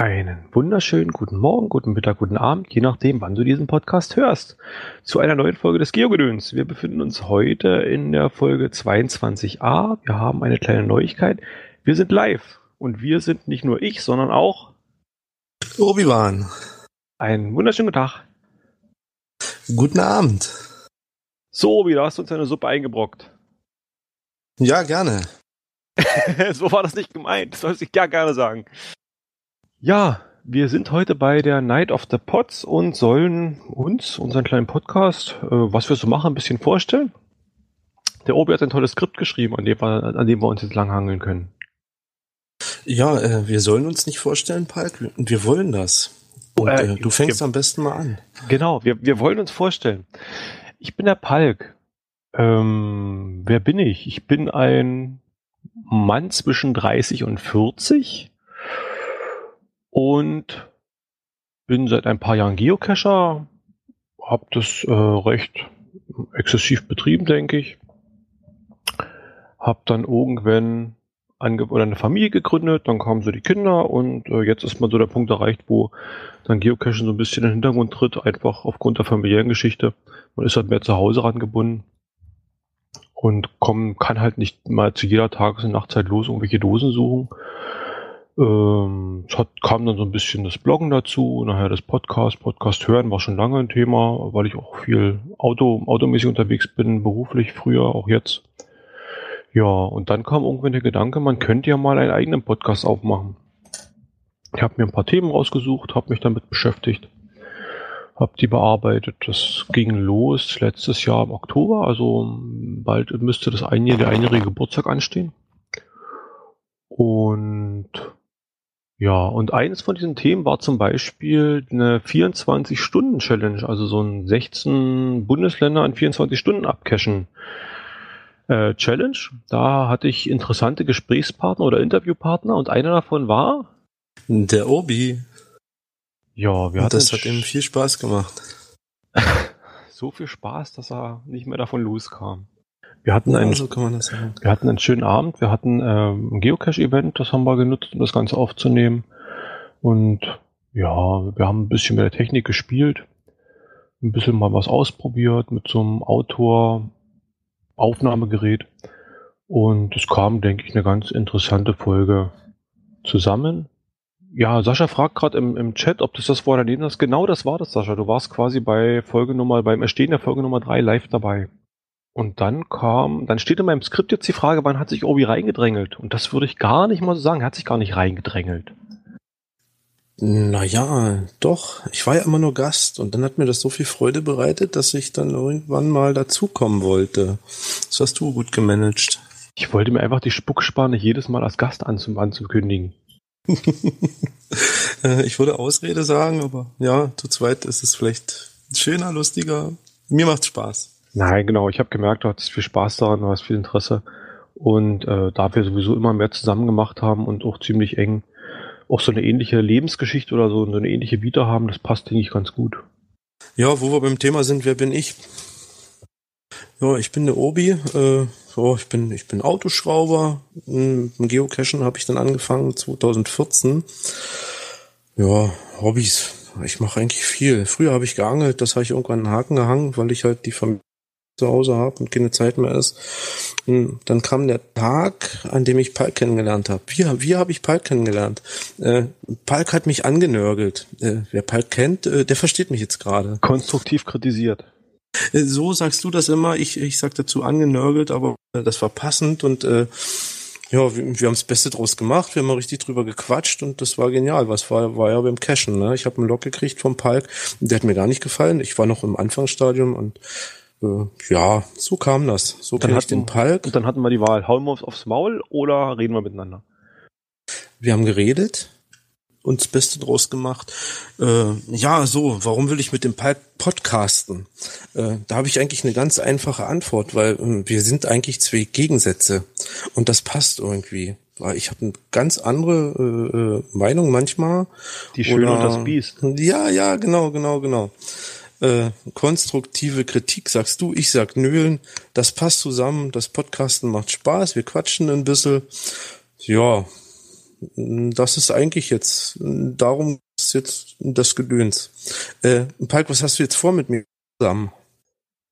Einen wunderschönen guten Morgen, guten Mittag, guten Abend, je nachdem, wann du diesen Podcast hörst. Zu einer neuen Folge des Geogedöns. Wir befinden uns heute in der Folge 22a. Wir haben eine kleine Neuigkeit. Wir sind live. Und wir sind nicht nur ich, sondern auch Obi-Wan. Einen wunderschönen guten Tag. Guten Abend. So, Obi, da hast du uns eine Suppe eingebrockt. Ja, gerne. so war das nicht gemeint. Das sollst du ja gerne sagen. Ja, wir sind heute bei der Night of the Pots und sollen uns, unseren kleinen Podcast, äh, was wir so machen, ein bisschen vorstellen. Der Obi hat ein tolles Skript geschrieben, an dem wir, an dem wir uns jetzt langhangeln können. Ja, äh, wir sollen uns nicht vorstellen, Palk, und wir wollen das. Und, äh, du fängst am besten mal an. Genau, wir, wir wollen uns vorstellen. Ich bin der Palk. Ähm, wer bin ich? Ich bin ein Mann zwischen 30 und 40 und bin seit ein paar Jahren Geocacher, habe das äh, recht exzessiv betrieben, denke ich. Hab dann irgendwann oder eine Familie gegründet, dann kamen so die Kinder und äh, jetzt ist man so der Punkt erreicht, wo dann Geocachen so ein bisschen in den Hintergrund tritt, einfach aufgrund der familiären Geschichte. Man ist halt mehr zu Hause rangebunden und komm, kann halt nicht mal zu jeder Tages- und Nachtzeit los irgendwelche Dosen suchen. Ähm, es hat, kam dann so ein bisschen das Bloggen dazu, nachher das Podcast. Podcast hören war schon lange ein Thema, weil ich auch viel Auto, automäßig unterwegs bin, beruflich früher, auch jetzt. Ja, und dann kam irgendwann der Gedanke, man könnte ja mal einen eigenen Podcast aufmachen. Ich habe mir ein paar Themen rausgesucht, habe mich damit beschäftigt, habe die bearbeitet. Das ging los letztes Jahr im Oktober, also bald müsste das ein, der einjährige Geburtstag anstehen. Und ja, und eines von diesen Themen war zum Beispiel eine 24-Stunden-Challenge, also so ein 16 Bundesländer an 24 Stunden abcashen. Äh, Challenge. Da hatte ich interessante Gesprächspartner oder Interviewpartner und einer davon war der Obi. Ja, wir hatten das hat ihm viel Spaß gemacht. so viel Spaß, dass er nicht mehr davon loskam. Wir hatten, einen, so kann man das sagen. wir hatten einen schönen Abend, wir hatten ähm, ein Geocache-Event, das haben wir genutzt, um das Ganze aufzunehmen. Und ja, wir haben ein bisschen mit der Technik gespielt, ein bisschen mal was ausprobiert mit so einem Autor-Aufnahmegerät. Und es kam, denke ich, eine ganz interessante Folge zusammen. Ja, Sascha fragt gerade im, im Chat, ob das das war daneben ist. Genau das war das, Sascha. Du warst quasi bei Folge Nummer, beim Erstehen der Folge Nummer 3 live dabei. Und dann kam, dann steht in meinem Skript jetzt die Frage, wann hat sich Obi reingedrängelt? Und das würde ich gar nicht mal so sagen. Er hat sich gar nicht reingedrängelt. Naja, doch. Ich war ja immer nur Gast und dann hat mir das so viel Freude bereitet, dass ich dann irgendwann mal dazukommen wollte. Das hast du gut gemanagt. Ich wollte mir einfach die Spuckspanne jedes Mal als Gast anzukündigen. Äh, ich würde Ausrede sagen, aber ja, zu zweit ist es vielleicht schöner, lustiger. Mir macht's Spaß. Nein, genau. Ich habe gemerkt, du hattest viel Spaß daran, du hast viel Interesse. Und äh, da wir sowieso immer mehr zusammen gemacht haben und auch ziemlich eng auch so eine ähnliche Lebensgeschichte oder so, so eine ähnliche Vita haben, das passt, denke ich, ganz gut. Ja, wo wir beim Thema sind, wer bin ich? Ja, ich bin der Obi. Äh, so, ich bin ich bin Autoschrauber. Mit Geocachen habe ich dann angefangen 2014. Ja, Hobbys. Ich mache eigentlich viel. Früher habe ich geangelt, das habe ich irgendwann einen Haken gehangen, weil ich halt die Familie zu Hause habe und keine Zeit mehr ist. Und dann kam der Tag, an dem ich Palk kennengelernt habe. Wie, wie habe ich Palk kennengelernt? Äh, Palk hat mich angenörgelt. Äh, wer Palk kennt, äh, der versteht mich jetzt gerade. Konstruktiv kritisiert. Äh, so sagst du das immer. Ich, ich sag dazu angenörgelt, aber äh, das war passend und äh, ja, wir, wir haben das Beste draus gemacht, wir haben mal richtig drüber gequatscht und das war genial. Was war, war ja beim Cashen, ne? Ich habe einen Lock gekriegt vom Palk, der hat mir gar nicht gefallen. Ich war noch im Anfangsstadium und äh, ja, so kam das. So dann hatten, den Palk. Und dann hatten wir die Wahl, hauen wir uns aufs Maul oder reden wir miteinander? Wir haben geredet, uns das Beste draus gemacht. Äh, ja, so, warum will ich mit dem Palk podcasten? Äh, da habe ich eigentlich eine ganz einfache Antwort, weil äh, wir sind eigentlich zwei Gegensätze und das passt irgendwie. Ich habe eine ganz andere äh, äh, Meinung manchmal. Die Schöne und das Biest. Ja, ja, genau, genau, genau äh, konstruktive Kritik sagst du, ich sag Nölen. Das passt zusammen, das Podcasten macht Spaß, wir quatschen ein bisschen. Ja, das ist eigentlich jetzt, darum ist jetzt das Gedöns. Äh, Palk, was hast du jetzt vor mit mir zusammen?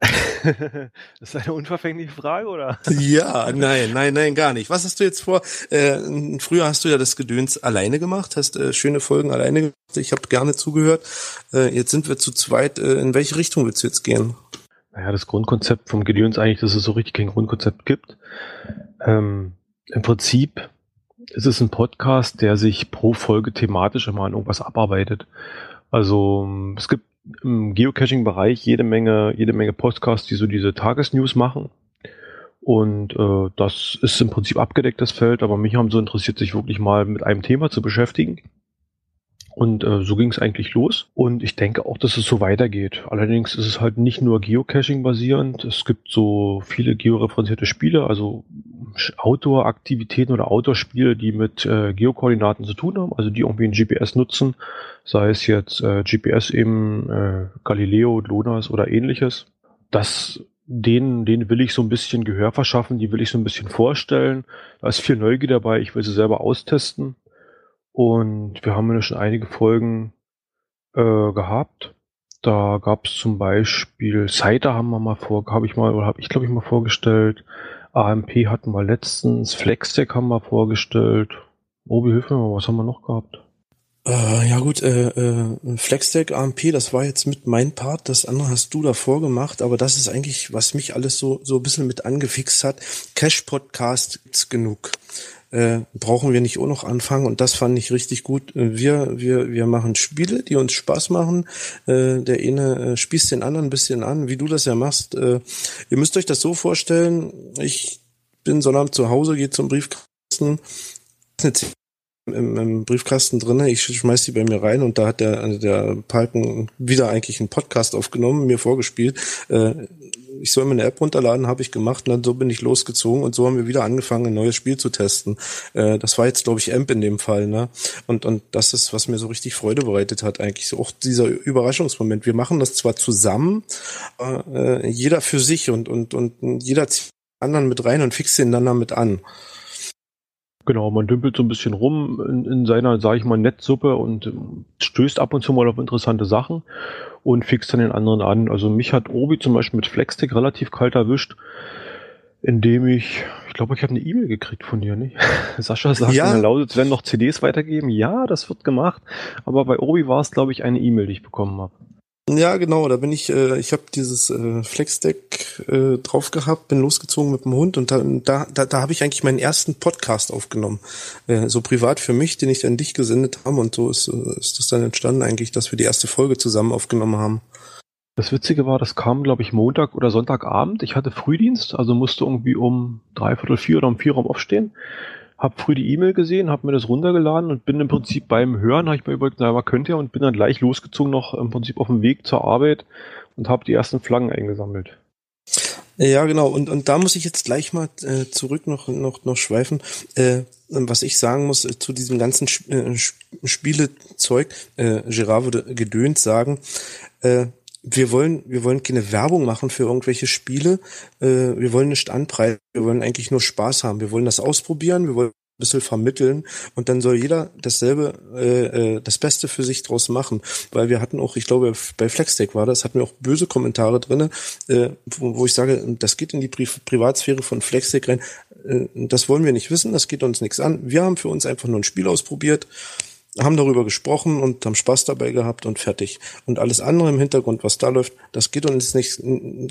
das ist eine unverfängliche Frage, oder? ja, nein, nein, nein, gar nicht. Was hast du jetzt vor? Äh, früher hast du ja das Gedöns alleine gemacht, hast äh, schöne Folgen alleine gemacht. Ich habe gerne zugehört. Äh, jetzt sind wir zu zweit. Äh, in welche Richtung willst du jetzt gehen? Naja, das Grundkonzept vom Gedöns eigentlich, dass es so richtig kein Grundkonzept gibt. Ähm, Im Prinzip ist es ein Podcast, der sich pro Folge thematisch immer an irgendwas abarbeitet. Also es gibt im Geocaching-Bereich jede Menge, jede Menge Podcasts, die so diese Tagesnews machen. Und äh, das ist im Prinzip abgedeckt, das Feld, aber mich haben so interessiert, sich wirklich mal mit einem Thema zu beschäftigen. Und äh, so ging es eigentlich los. Und ich denke auch, dass es so weitergeht. Allerdings ist es halt nicht nur Geocaching basierend. Es gibt so viele georeferenzierte Spiele, also Outdoor-Aktivitäten oder Outdoor-Spiele, die mit äh, Geokoordinaten zu tun haben, also die irgendwie ein GPS nutzen, sei es jetzt äh, GPS eben äh, Galileo, Lonas oder ähnliches. Das denen, denen will ich so ein bisschen Gehör verschaffen, die will ich so ein bisschen vorstellen. Da ist viel Neugier dabei, ich will sie selber austesten. Und wir haben ja schon einige Folgen äh, gehabt. Da gab es zum Beispiel Cider haben wir mal vor, habe ich mal, oder habe ich glaube ich mal vorgestellt. AMP hatten wir letztens, Flexdeck haben wir vorgestellt. Obi, hilf mir mal, was haben wir noch gehabt? Äh, ja gut, äh, äh, Flexdeck AMP, das war jetzt mit mein Part, das andere hast du davor gemacht, aber das ist eigentlich, was mich alles so so ein bisschen mit angefixt hat. Cash Podcast gibt's genug äh, brauchen wir nicht auch noch anfangen. Und das fand ich richtig gut. Wir, wir, wir machen Spiele, die uns Spaß machen. Äh, der eine äh, spießt den anderen ein bisschen an, wie du das ja machst. Äh, ihr müsst euch das so vorstellen, ich bin Sonnabend zu Hause, gehe zum Briefkasten, im, im Briefkasten drinne. Ich schmeiß die bei mir rein und da hat der, der Palken wieder eigentlich einen Podcast aufgenommen, mir vorgespielt. Äh, ich soll mir eine App runterladen, habe ich gemacht und dann so bin ich losgezogen und so haben wir wieder angefangen, ein neues Spiel zu testen. Äh, das war jetzt, glaube ich, Amp in dem Fall, ne? Und, und das ist, was mir so richtig Freude bereitet hat, eigentlich. So auch dieser Überraschungsmoment. Wir machen das zwar zusammen, äh, jeder für sich und, und, und jeder zieht anderen mit rein und fixt den dann damit an. Genau, man dümpelt so ein bisschen rum in, in seiner, sage ich mal, Netzsuppe und stößt ab und zu mal auf interessante Sachen und fixt dann den anderen an. Also mich hat Obi zum Beispiel mit Flexstick relativ kalt erwischt, indem ich, ich glaube, ich habe eine E-Mail gekriegt von dir, nicht? Sascha sagt, ja. in der Lausitz werden noch CDs weitergeben. Ja, das wird gemacht. Aber bei Obi war es, glaube ich, eine E-Mail, die ich bekommen habe. Ja, genau, da bin ich, äh, ich habe dieses äh, Flexdeck äh, drauf gehabt, bin losgezogen mit dem Hund und da, da, da, da habe ich eigentlich meinen ersten Podcast aufgenommen. Äh, so privat für mich, den ich an dich gesendet habe und so ist, äh, ist das dann entstanden eigentlich, dass wir die erste Folge zusammen aufgenommen haben. Das Witzige war, das kam, glaube ich, Montag oder Sonntagabend. Ich hatte Frühdienst, also musste irgendwie um dreiviertel vier oder um vier Uhr aufstehen habe früh die E-Mail gesehen, habe mir das runtergeladen und bin im Prinzip beim Hören, habe ich mir überlegt, na, man könnte ja und bin dann gleich losgezogen noch im Prinzip auf dem Weg zur Arbeit und habe die ersten Flaggen eingesammelt. Ja, genau. Und, und da muss ich jetzt gleich mal äh, zurück noch, noch, noch schweifen. Äh, was ich sagen muss äh, zu diesem ganzen Sp äh, Spielezeug, äh, Gerard würde gedönt sagen, äh, wir wollen, wir wollen keine Werbung machen für irgendwelche Spiele. Äh, wir wollen nicht anpreisen. Wir wollen eigentlich nur Spaß haben. Wir wollen das ausprobieren. Wir wollen ein bisschen vermitteln und dann soll jeder dasselbe, äh, äh, das Beste für sich draus machen. Weil wir hatten auch, ich glaube, bei Flexdeck war das, hatten wir auch böse Kommentare drinne, äh, wo, wo ich sage, das geht in die Pri Privatsphäre von Flexdeck rein. Äh, das wollen wir nicht wissen, das geht uns nichts an. Wir haben für uns einfach nur ein Spiel ausprobiert haben darüber gesprochen und haben Spaß dabei gehabt und fertig. Und alles andere im Hintergrund, was da läuft, das geht uns nicht,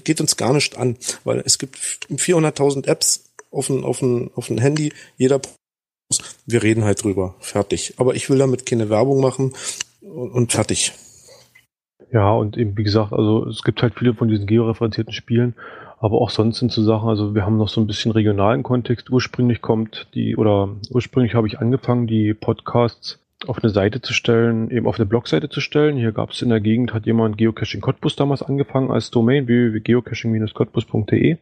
geht uns gar nicht an, weil es gibt 400.000 Apps auf ein, auf auf Handy, jeder wir reden halt drüber, fertig. Aber ich will damit keine Werbung machen und fertig. Ja, und eben, wie gesagt, also es gibt halt viele von diesen georeferenzierten Spielen, aber auch sonst sind so Sachen, also wir haben noch so ein bisschen regionalen Kontext. Ursprünglich kommt die, oder ursprünglich habe ich angefangen, die Podcasts auf eine Seite zu stellen, eben auf eine Blogseite zu stellen. Hier gab es in der Gegend, hat jemand Geocaching Cottbus damals angefangen als Domain www.geocaching-cottbus.de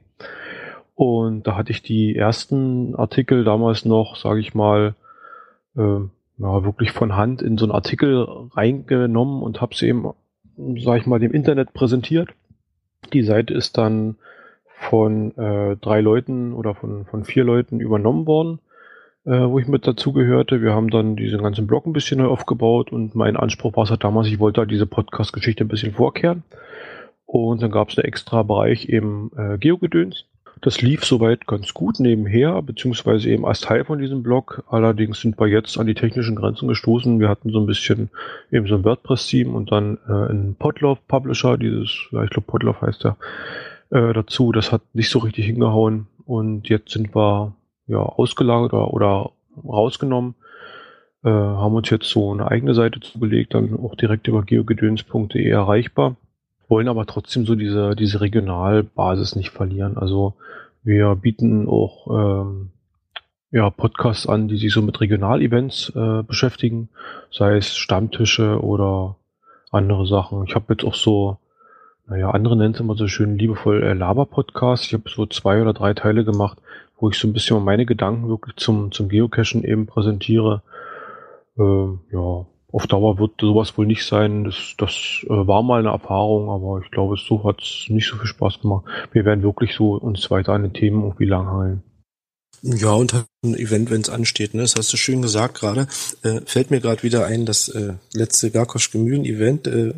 und da hatte ich die ersten Artikel damals noch, sage ich mal, äh, ja, wirklich von Hand in so einen Artikel reingenommen und habe sie eben, sage ich mal, dem Internet präsentiert. Die Seite ist dann von äh, drei Leuten oder von, von vier Leuten übernommen worden äh, wo ich mit dazugehörte. Wir haben dann diesen ganzen Blog ein bisschen neu aufgebaut und mein Anspruch war es halt damals, ich wollte halt diese Podcast-Geschichte ein bisschen vorkehren. Und dann gab es einen extra Bereich eben äh, Geogedöns. Das lief soweit ganz gut nebenher, beziehungsweise eben als Teil von diesem Blog. Allerdings sind wir jetzt an die technischen Grenzen gestoßen. Wir hatten so ein bisschen eben so ein WordPress-Team und dann äh, einen Podlove-Publisher, dieses, ja, ich glaube Podlove heißt der, äh, dazu. Das hat nicht so richtig hingehauen. Und jetzt sind wir ja ausgelagert oder, oder rausgenommen. Äh, haben uns jetzt so eine eigene Seite zugelegt, dann auch direkt über geogedöns.de erreichbar wollen aber trotzdem so diese, diese Regionalbasis nicht verlieren. Also wir bieten auch ähm, ja, Podcasts an, die sich so mit Regionalevents äh, beschäftigen, sei es Stammtische oder andere Sachen. Ich habe jetzt auch so, naja, andere nennen es immer so schön liebevoll äh, Laber-Podcasts. Ich habe so zwei oder drei Teile gemacht, wo ich so ein bisschen meine Gedanken wirklich zum, zum Geocachen eben präsentiere. Ähm, ja, auf Dauer wird sowas wohl nicht sein. Das, das äh, war mal eine Erfahrung, aber ich glaube, so hat es nicht so viel Spaß gemacht. Wir werden wirklich so uns weiter an den Themen irgendwie langhalten. Ja, und halt ein Event, wenn es ansteht, ne? Das hast du schön gesagt gerade. Äh, fällt mir gerade wieder ein, das äh, letzte Garkosch Gemühen-Event, äh,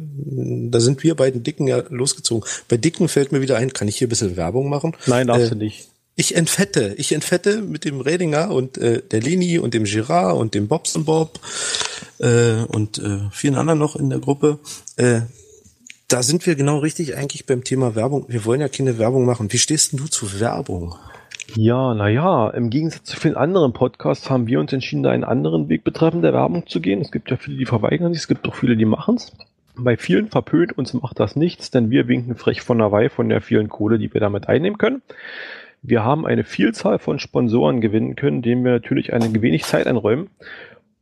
da sind wir beiden Dicken ja losgezogen. Bei Dicken fällt mir wieder ein, kann ich hier ein bisschen Werbung machen? Nein, darfst äh, du nicht. Ich entfette, ich entfette mit dem Redinger und äh, der Lini und dem Girard und dem Bobson Bob äh, und äh, vielen anderen noch in der Gruppe. Äh, da sind wir genau richtig eigentlich beim Thema Werbung. Wir wollen ja keine Werbung machen. Wie stehst denn du zu Werbung? Ja, naja, im Gegensatz zu vielen anderen Podcasts haben wir uns entschieden, da einen anderen Weg betreffend der Werbung zu gehen. Es gibt ja viele, die verweigern sich, es gibt auch viele, die machen es. Bei vielen verpönt uns macht das nichts, denn wir winken frech von der Weih von der vielen Kohle, die wir damit einnehmen können. Wir haben eine Vielzahl von Sponsoren gewinnen können, denen wir natürlich eine wenig Zeit einräumen,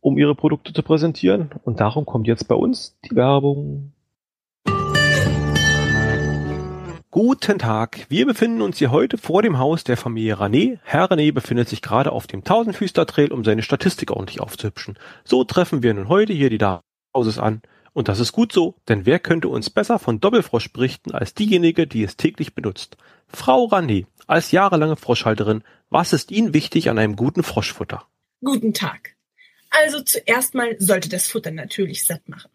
um ihre Produkte zu präsentieren. Und darum kommt jetzt bei uns die Werbung. Guten Tag. Wir befinden uns hier heute vor dem Haus der Familie Rané. Herr Rané befindet sich gerade auf dem Tausendfüßler-Trail, um seine Statistik ordentlich aufzuhübschen. So treffen wir nun heute hier die Damen des Hauses an. Und das ist gut so, denn wer könnte uns besser von Doppelfrosch berichten als diejenige, die es täglich benutzt? Frau Rané, als jahrelange Froschhalterin, was ist Ihnen wichtig an einem guten Froschfutter? Guten Tag. Also zuerst mal sollte das Futter natürlich satt machen.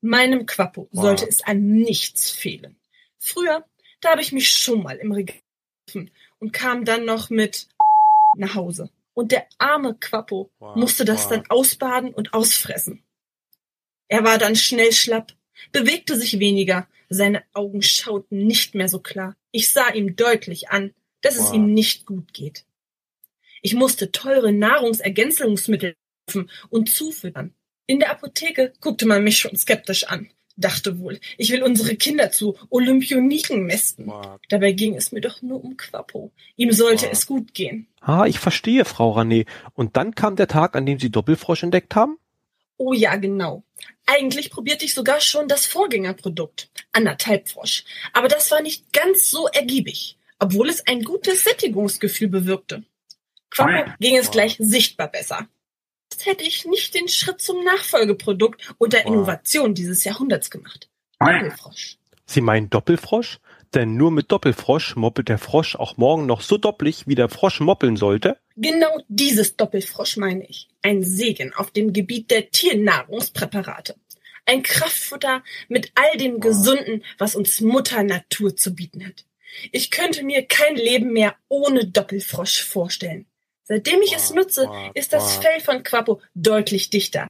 Meinem Quappo sollte es an nichts fehlen. Früher, da habe ich mich schon mal im Regal und kam dann noch mit nach Hause. Und der arme Quappo musste das dann ausbaden und ausfressen. Er war dann schnell schlapp, bewegte sich weniger, seine Augen schauten nicht mehr so klar. Ich sah ihm deutlich an, dass es ihm nicht gut geht. Ich musste teure Nahrungsergänzungsmittel und zufüttern. In der Apotheke guckte man mich schon skeptisch an, dachte wohl, ich will unsere Kinder zu Olympioniken mästen. Dabei ging es mir doch nur um Quappo. Ihm sollte es gut gehen. Ah, ich verstehe, Frau Rané. Und dann kam der Tag, an dem Sie Doppelfrosch entdeckt haben? Oh ja, genau. Eigentlich probierte ich sogar schon das Vorgängerprodukt, Anderthalbfrosch. Aber das war nicht ganz so ergiebig obwohl es ein gutes Sättigungsgefühl bewirkte. Quappo ging es gleich sichtbar besser. Das hätte ich nicht den Schritt zum Nachfolgeprodukt und der Innovation dieses Jahrhunderts gemacht. Doppelfrosch. Sie meinen Doppelfrosch? Denn nur mit Doppelfrosch moppelt der Frosch auch morgen noch so doppelig, wie der Frosch moppeln sollte? Genau dieses Doppelfrosch meine ich. Ein Segen auf dem Gebiet der Tiernahrungspräparate. Ein Kraftfutter mit all dem Gesunden, was uns Mutter Natur zu bieten hat. Ich könnte mir kein Leben mehr ohne Doppelfrosch vorstellen. Seitdem ich es nutze, ist das Fell von Quappo deutlich dichter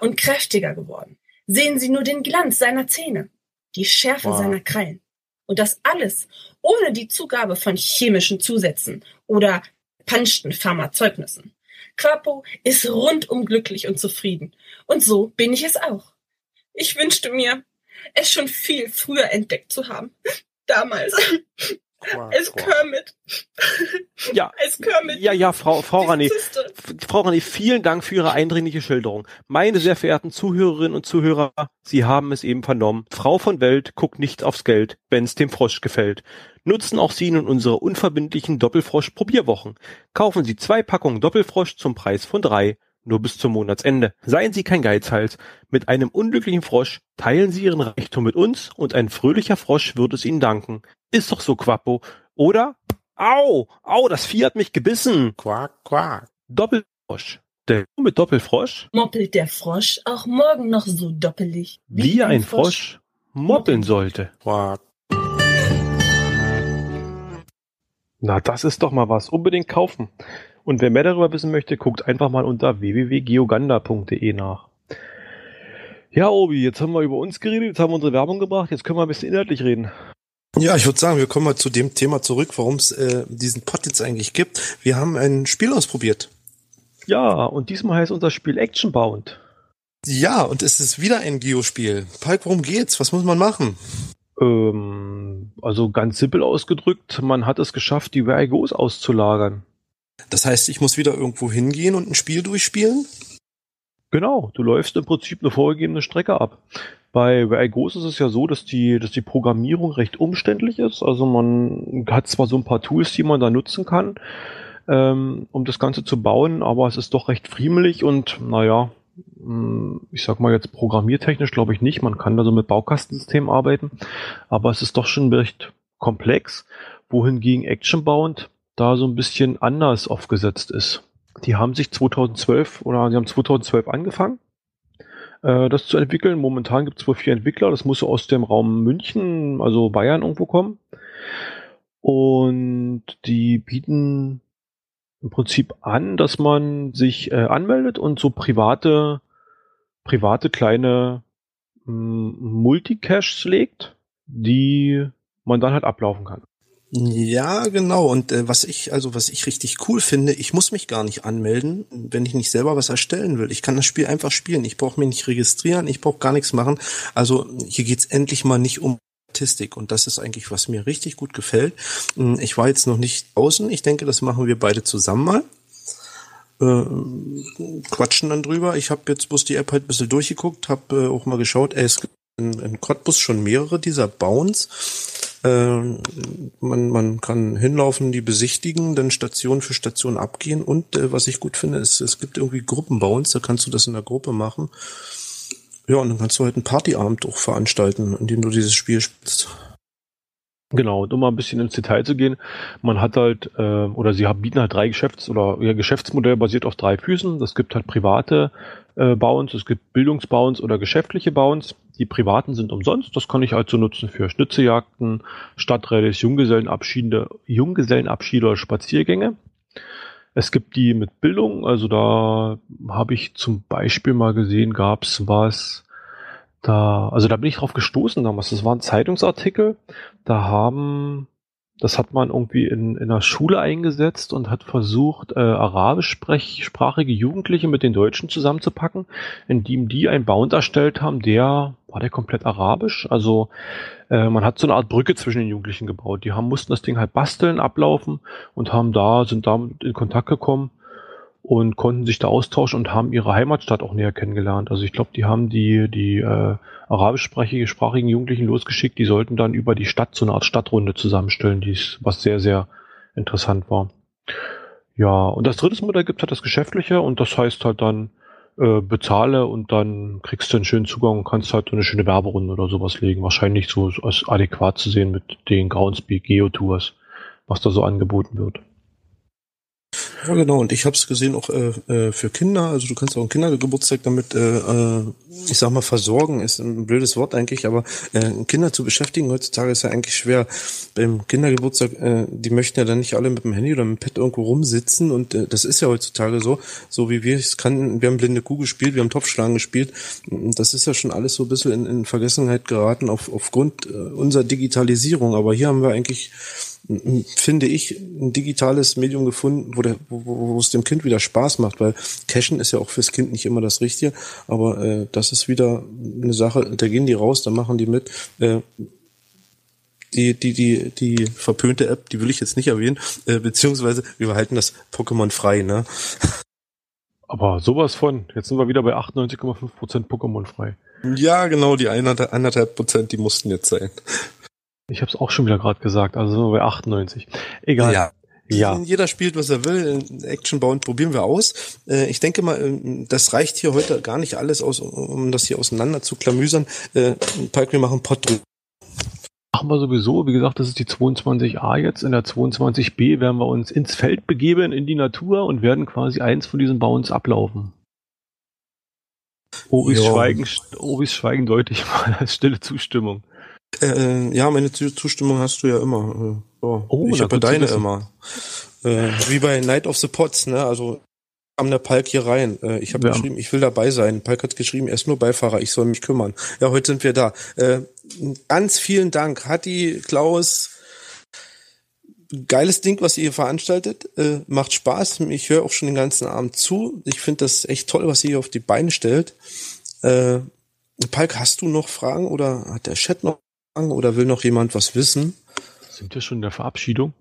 und kräftiger geworden. Sehen Sie nur den Glanz seiner Zähne, die Schärfe wow. seiner Krallen. Und das alles ohne die Zugabe von chemischen Zusätzen oder panschten Pharmazeugnissen. Quappo ist rundum glücklich und zufrieden. Und so bin ich es auch. Ich wünschte mir, es schon viel früher entdeckt zu haben damals. Als Kermit. Ja, als Kermit. Ja, ja, Frau, Frau Rani. Frau Rani, vielen Dank für Ihre eindringliche Schilderung. Meine sehr verehrten Zuhörerinnen und Zuhörer, Sie haben es eben vernommen. Frau von Welt guckt nicht aufs Geld, wenn's dem Frosch gefällt. Nutzen auch Sie nun unsere unverbindlichen Doppelfrosch-Probierwochen. Kaufen Sie zwei Packungen Doppelfrosch zum Preis von drei nur bis zum Monatsende. Seien Sie kein Geizhals. Mit einem unglücklichen Frosch teilen Sie Ihren Reichtum mit uns und ein fröhlicher Frosch wird es Ihnen danken. Ist doch so, Quappo. Oder? Au! Au, das Vieh hat mich gebissen. Quack, quack. Doppel Frosch. Der mit Doppelfrosch? Moppelt der Frosch auch morgen noch so doppelig? Wie, ein Frosch, moppeln sollte. Quack. Na, das ist doch mal was. Unbedingt kaufen. Und wer mehr darüber wissen möchte, guckt einfach mal unter www.geoganda.de nach. Ja, Obi, jetzt haben wir über uns geredet, jetzt haben wir unsere Werbung gebracht, jetzt können wir ein bisschen inhaltlich reden. Ja, ich würde sagen, wir kommen mal zu dem Thema zurück, warum es äh, diesen Pod jetzt eigentlich gibt. Wir haben ein Spiel ausprobiert. Ja, und diesmal heißt unser Spiel Actionbound. Ja, und es ist wieder ein Geospiel. Palk, worum geht's? Was muss man machen? Ähm, also ganz simpel ausgedrückt, man hat es geschafft, die Goes auszulagern. Das heißt, ich muss wieder irgendwo hingehen und ein Spiel durchspielen? Genau, du läufst im Prinzip eine vorgegebene Strecke ab. Bei I Goes ist es ja so, dass die, dass die Programmierung recht umständlich ist. Also man hat zwar so ein paar Tools, die man da nutzen kann, ähm, um das Ganze zu bauen, aber es ist doch recht friemelig und naja, mh, ich sag mal jetzt programmiertechnisch glaube ich nicht. Man kann da so mit Baukastensystemen arbeiten, aber es ist doch schon recht komplex, wohingegen Actionbound da so ein bisschen anders aufgesetzt ist. Die haben sich 2012 oder sie haben 2012 angefangen, äh, das zu entwickeln. Momentan gibt es wohl vier Entwickler. Das muss so aus dem Raum München, also Bayern irgendwo kommen. Und die bieten im Prinzip an, dass man sich äh, anmeldet und so private, private kleine m, Multicaches legt, die man dann halt ablaufen kann. Ja, genau. Und äh, was ich, also was ich richtig cool finde, ich muss mich gar nicht anmelden, wenn ich nicht selber was erstellen will. Ich kann das Spiel einfach spielen. Ich brauche mich nicht registrieren, ich brauche gar nichts machen. Also hier geht's endlich mal nicht um Statistik und das ist eigentlich, was mir richtig gut gefällt. Hm, Ich war jetzt noch nicht außen. Ich denke, das machen wir beide zusammen mal. Äh, quatschen dann drüber. Ich habe jetzt bloß die App halt ein bisschen durchgeguckt, habe äh, auch mal geschaut, ey, es in, in Cottbus schon mehrere dieser Bounds. Ähm, man, man kann hinlaufen, die besichtigen, dann Station für Station abgehen und äh, was ich gut finde, ist, es gibt irgendwie Gruppenbounds, da kannst du das in der Gruppe machen. Ja, und dann kannst du halt einen Partyabend auch veranstalten, indem du dieses Spiel spielst. Genau, und um mal ein bisschen ins Detail zu gehen, man hat halt, äh, oder sie haben, bieten halt drei Geschäfts- oder ihr Geschäftsmodell basiert auf drei Füßen. Es gibt halt private äh, Bounds, es gibt Bildungsbounds oder geschäftliche Bounds. Die privaten sind umsonst, das kann ich also nutzen für Schnitzejagden, Stadtrallyes, Junggesellenabschiede, Junggesellenabschiede oder Spaziergänge. Es gibt die mit Bildung, also da habe ich zum Beispiel mal gesehen, gab's was, da, also da bin ich drauf gestoßen damals. Das war ein Zeitungsartikel. Da haben, das hat man irgendwie in, in der Schule eingesetzt und hat versucht, äh, arabischsprachige Jugendliche mit den Deutschen zusammenzupacken, indem die einen Bound erstellt haben, der, war der komplett arabisch? Also äh, man hat so eine Art Brücke zwischen den Jugendlichen gebaut. Die haben, mussten das Ding halt basteln, ablaufen und haben da, sind da in Kontakt gekommen und konnten sich da austauschen und haben ihre Heimatstadt auch näher kennengelernt. Also ich glaube, die haben die, die äh, arabischsprachige sprachigen Jugendlichen losgeschickt, die sollten dann über die Stadt so eine Art Stadtrunde zusammenstellen, dies, was sehr, sehr interessant war. Ja, und das dritte Modell gibt halt das Geschäftliche und das heißt halt dann, äh, bezahle und dann kriegst du einen schönen Zugang und kannst halt so eine schöne Werberunde oder sowas legen. Wahrscheinlich so als adäquat zu sehen mit den Groundspeak Geo Tours, was da so angeboten wird. Ja, genau. Und ich habe es gesehen auch äh, äh, für Kinder. Also du kannst auch einen Kindergeburtstag damit, äh, äh, ich sag mal, versorgen. Ist ein blödes Wort eigentlich, aber äh, Kinder zu beschäftigen heutzutage ist ja eigentlich schwer. Beim Kindergeburtstag, äh, die möchten ja dann nicht alle mit dem Handy oder mit dem Pad irgendwo rumsitzen. Und äh, das ist ja heutzutage so, so wie wir es kann. Wir haben blinde Kuh gespielt, wir haben Topfschlagen gespielt. Das ist ja schon alles so ein bisschen in, in Vergessenheit geraten auf, aufgrund äh, unserer Digitalisierung. Aber hier haben wir eigentlich finde ich, ein digitales Medium gefunden, wo, der, wo, wo es dem Kind wieder Spaß macht, weil Cashen ist ja auch fürs Kind nicht immer das Richtige, aber äh, das ist wieder eine Sache, da gehen die raus, da machen die mit. Äh, die, die, die, die verpönte App, die will ich jetzt nicht erwähnen, äh, beziehungsweise wir behalten das Pokémon frei, ne? Aber sowas von, jetzt sind wir wieder bei 98,5% Pokémon frei. Ja, genau, die anderthalb Prozent, die mussten jetzt sein. Ich habe es auch schon wieder gerade gesagt, also sind wir bei 98. Egal. Ja. Ja. Jeder spielt, was er will. Action Bound probieren wir aus. Äh, Ich denke mal, äh, das reicht hier heute gar nicht alles aus, um das hier auseinander zu klamüsern. Äh, Pike, wir machen Pott drüber. machen wir sowieso. Wie gesagt, das ist die 22a jetzt. In der 22b werden wir uns ins Feld begeben, in die Natur und werden quasi eins von diesen Bounds ablaufen. Obis Schweigen, Obis Schweigen deutlich mal als stille Zustimmung. Äh, ja, meine Zustimmung hast du ja immer. Oh, oh ich habe deine immer. Äh, wie bei Night of the Pots, ne? Also kam der Palk hier rein. Äh, ich habe ja. geschrieben, ich will dabei sein. Palk hat geschrieben, er ist nur Beifahrer, ich soll mich kümmern. Ja, heute sind wir da. Äh, ganz vielen Dank, Hatti, Klaus. Geiles Ding, was ihr hier veranstaltet. Äh, macht Spaß. Ich höre auch schon den ganzen Abend zu. Ich finde das echt toll, was ihr hier auf die Beine stellt. Äh, Palk, hast du noch Fragen oder hat der Chat noch oder will noch jemand was wissen? Sind wir schon in der Verabschiedung?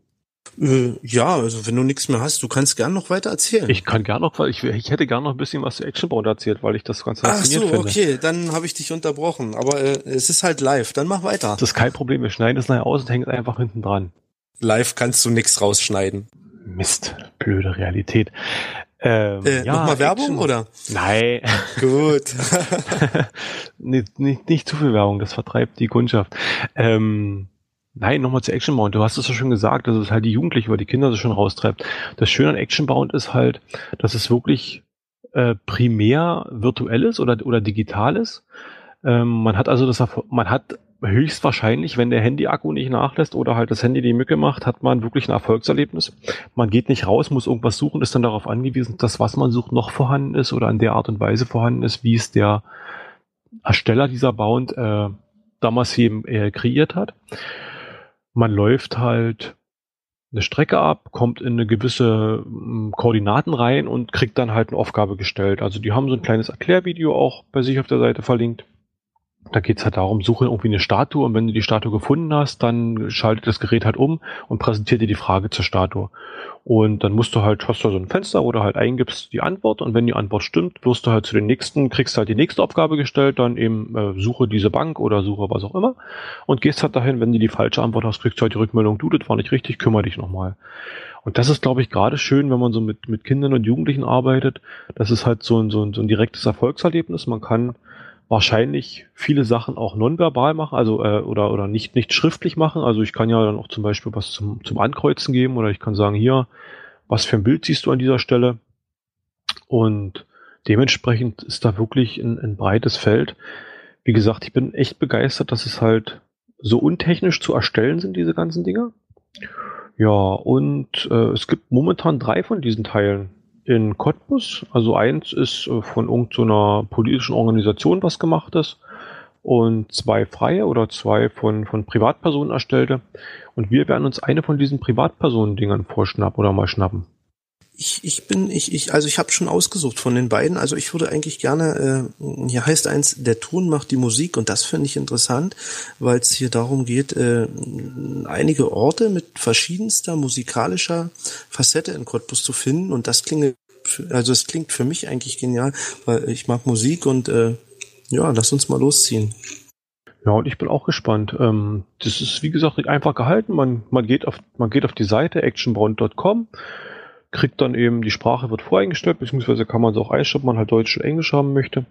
Äh, ja, also wenn du nichts mehr hast, du kannst gern noch weiter erzählen. Ich kann gern noch, weil ich, ich hätte gern noch ein bisschen was zu Actionbound erzählt, weil ich das ganz faszinierend finde. Ach so, okay, dann habe ich dich unterbrochen, aber äh, es ist halt live, dann mach weiter. Das ist kein Problem, wir schneiden es nachher aus und hängen es einfach hinten dran. Live kannst du nichts rausschneiden. Mist, blöde Realität. Ähm, äh, ja, Nochmal Werbung Action. oder? Nein. Gut. nicht, nicht, nicht zu viel Werbung, das vertreibt die Kundschaft. Ähm, Nein, nochmal zu Actionbound. Du hast es ja schon gesagt, dass es halt die Jugendlichen oder die Kinder so schon raustreibt. Das Schöne an Actionbound ist halt, dass es wirklich äh, primär virtuell ist oder, oder digital ist. Ähm, man hat also das, man hat höchstwahrscheinlich, wenn der Handy-Akku nicht nachlässt oder halt das Handy die Mücke macht, hat man wirklich ein Erfolgserlebnis. Man geht nicht raus, muss irgendwas suchen, ist dann darauf angewiesen, dass was man sucht noch vorhanden ist oder in der Art und Weise vorhanden ist, wie es der Ersteller dieser Bound äh, damals eben äh, kreiert hat man läuft halt eine Strecke ab, kommt in eine gewisse hm, Koordinaten rein und kriegt dann halt eine Aufgabe gestellt. Also die haben so ein kleines Erklärvideo auch bei sich auf der Seite verlinkt. Da geht's halt darum, suche irgendwie eine Statue und wenn du die Statue gefunden hast, dann schaltet das Gerät halt um und präsentiert dir die Frage zur Statue. Und dann musst du halt, hast du so ein Fenster, wo du halt eingibst die Antwort und wenn die Antwort stimmt, wirst du halt zu den nächsten, kriegst halt die nächste Aufgabe gestellt, dann eben äh, suche diese Bank oder suche was auch immer und gehst halt dahin, wenn du die falsche Antwort hast, kriegst du halt die Rückmeldung, du, das war nicht richtig, kümmere dich nochmal. Und das ist, glaube ich, gerade schön, wenn man so mit, mit Kindern und Jugendlichen arbeitet. Das ist halt so ein, so ein, so ein direktes Erfolgserlebnis. Man kann wahrscheinlich viele Sachen auch nonverbal machen, also äh, oder oder nicht nicht schriftlich machen. Also ich kann ja dann auch zum Beispiel was zum zum Ankreuzen geben oder ich kann sagen hier, was für ein Bild siehst du an dieser Stelle? Und dementsprechend ist da wirklich ein, ein breites Feld. Wie gesagt, ich bin echt begeistert, dass es halt so untechnisch zu erstellen sind diese ganzen Dinge. Ja, und äh, es gibt momentan drei von diesen Teilen in Cottbus. Also eins ist äh, von irgendeiner politischen Organisation was gemachtes und zwei freie oder zwei von, von Privatpersonen erstellte. Und wir werden uns eine von diesen Privatpersonen-Dingern vorschnappen oder mal schnappen. Ich, ich bin, ich, ich, also ich habe schon ausgesucht von den beiden. Also ich würde eigentlich gerne, äh, hier heißt eins, der Ton macht die Musik und das finde ich interessant, weil es hier darum geht, äh, einige Orte mit verschiedenster musikalischer Facette in Cottbus zu finden und das klingt, also es klingt für mich eigentlich genial, weil ich mag Musik und äh, ja, lass uns mal losziehen. Ja, und ich bin auch gespannt. Ähm, das ist, wie gesagt, einfach gehalten. Man, man, geht, auf, man geht auf die Seite actionbound.com kriegt dann eben, die Sprache wird voreingestellt, beziehungsweise kann man es auch einstellen, ob man halt Deutsch und Englisch haben möchte.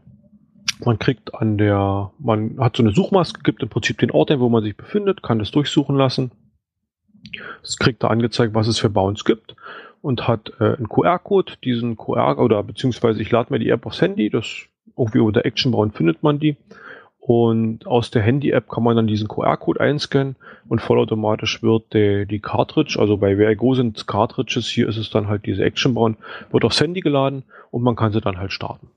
Man kriegt an der, man hat so eine Suchmaske, gibt im Prinzip den Ort wo man sich befindet, kann das durchsuchen lassen. Es kriegt da angezeigt, was es für Bounds gibt und hat äh, einen QR-Code. Diesen QR oder beziehungsweise ich lade mir die App aufs Handy, das irgendwie unter Action Bound findet man die. Und aus der Handy-App kann man dann diesen QR-Code einscannen und vollautomatisch wird die, die Cartridge, also bei VRGO sind Cartridges, hier ist es dann halt diese Action Bound, wird aufs Handy geladen und man kann sie dann halt starten.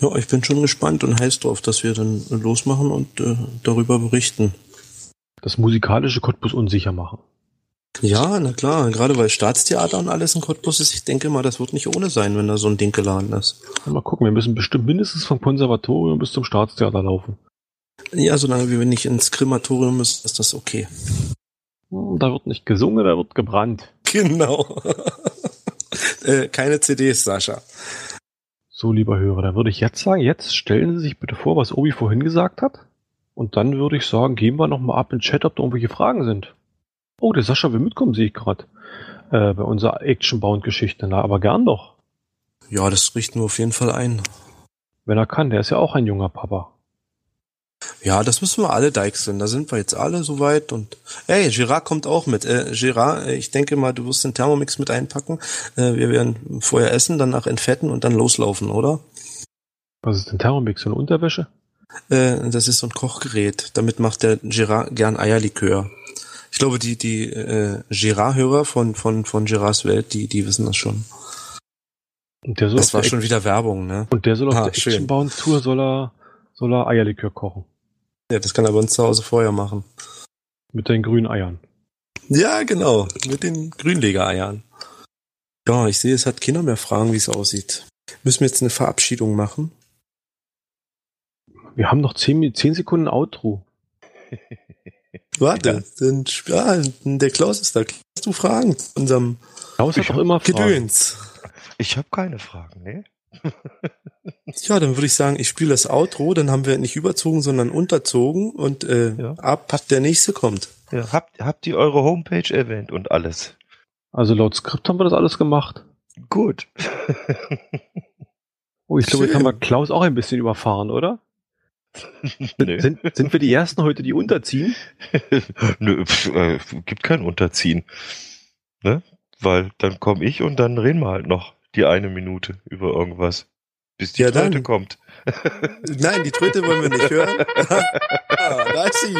Ja, ich bin schon gespannt und heiß drauf, dass wir dann losmachen und äh, darüber berichten. Das musikalische Cottbus unsicher machen. Ja, na klar, gerade weil Staatstheater und alles in Cottbus ist, ich denke mal, das wird nicht ohne sein, wenn da so ein Ding geladen ist. Mal gucken, wir müssen bestimmt mindestens vom Konservatorium bis zum Staatstheater laufen. Ja, solange wir nicht ins Krematorium müssen, ist das okay. Hm, da wird nicht gesungen, da wird gebrannt. Genau. äh, keine CDs, Sascha. So, lieber Hörer, da würde ich jetzt sagen, jetzt stellen Sie sich bitte vor, was Obi vorhin gesagt hat. Und dann würde ich sagen, gehen wir nochmal ab in den Chat, ob da irgendwelche Fragen sind. Oh, der Sascha will mitkommen, sehe ich gerade. Äh, bei unserer Action-Bound-Geschichte. Na, aber gern doch. Ja, das richten wir auf jeden Fall ein. Wenn er kann, der ist ja auch ein junger Papa. Ja, das müssen wir alle deichseln. Da sind wir jetzt alle soweit und ey, Girard kommt auch mit. Äh, Girard, äh, ich denke mal, du wirst den Thermomix mit einpacken. Äh, wir werden vorher essen, danach entfetten und dann loslaufen, oder? Was ist denn Thermomix? So eine Unterwäsche? Äh, das ist so ein Kochgerät. Damit macht der Girard gern Eierlikör. Ich glaube, die, die äh, Girard-Hörer von, von, von Girards Welt, die, die wissen das schon. Und der soll Das war der schon wieder Werbung, ne? Und der soll auf Ah, der. Actionbound-Tour soll er, soll er Eierlikör kochen. Ja, das kann er bei uns zu Hause vorher machen. Mit den grünen Eiern. Ja, genau. Mit den Grünlegereiern. Ja, ich sehe, es hat Kinder mehr Fragen, wie es aussieht. Müssen wir jetzt eine Verabschiedung machen? Wir haben noch 10, 10 Sekunden Outro. Warte, dann, ja, der Klaus ist da. Hast du Fragen zu unserem Klaus hat hab immer Fragen. Gedöns? Ich habe keine Fragen, ne? Ja, dann würde ich sagen, ich spiele das Outro, dann haben wir nicht überzogen, sondern unterzogen und äh, Ja. ab der nächste kommt. Ja, habt, habt ihr eure Homepage erwähnt und alles? Also laut Skript haben wir das alles gemacht. Gut. Oh, ich glaube, jetzt Schön. haben wir Klaus auch ein bisschen überfahren, oder? Nö. Sind, sind wir die Ersten heute, die unterziehen? Nö, pf, äh, gibt kein Unterziehen. Ne? Weil dann komme ich und dann reden wir halt noch die eine Minute über irgendwas. Bis die Ja, Tröte dann. kommt. Nein, die Tröte wollen wir nicht hören. ah, da ist sie.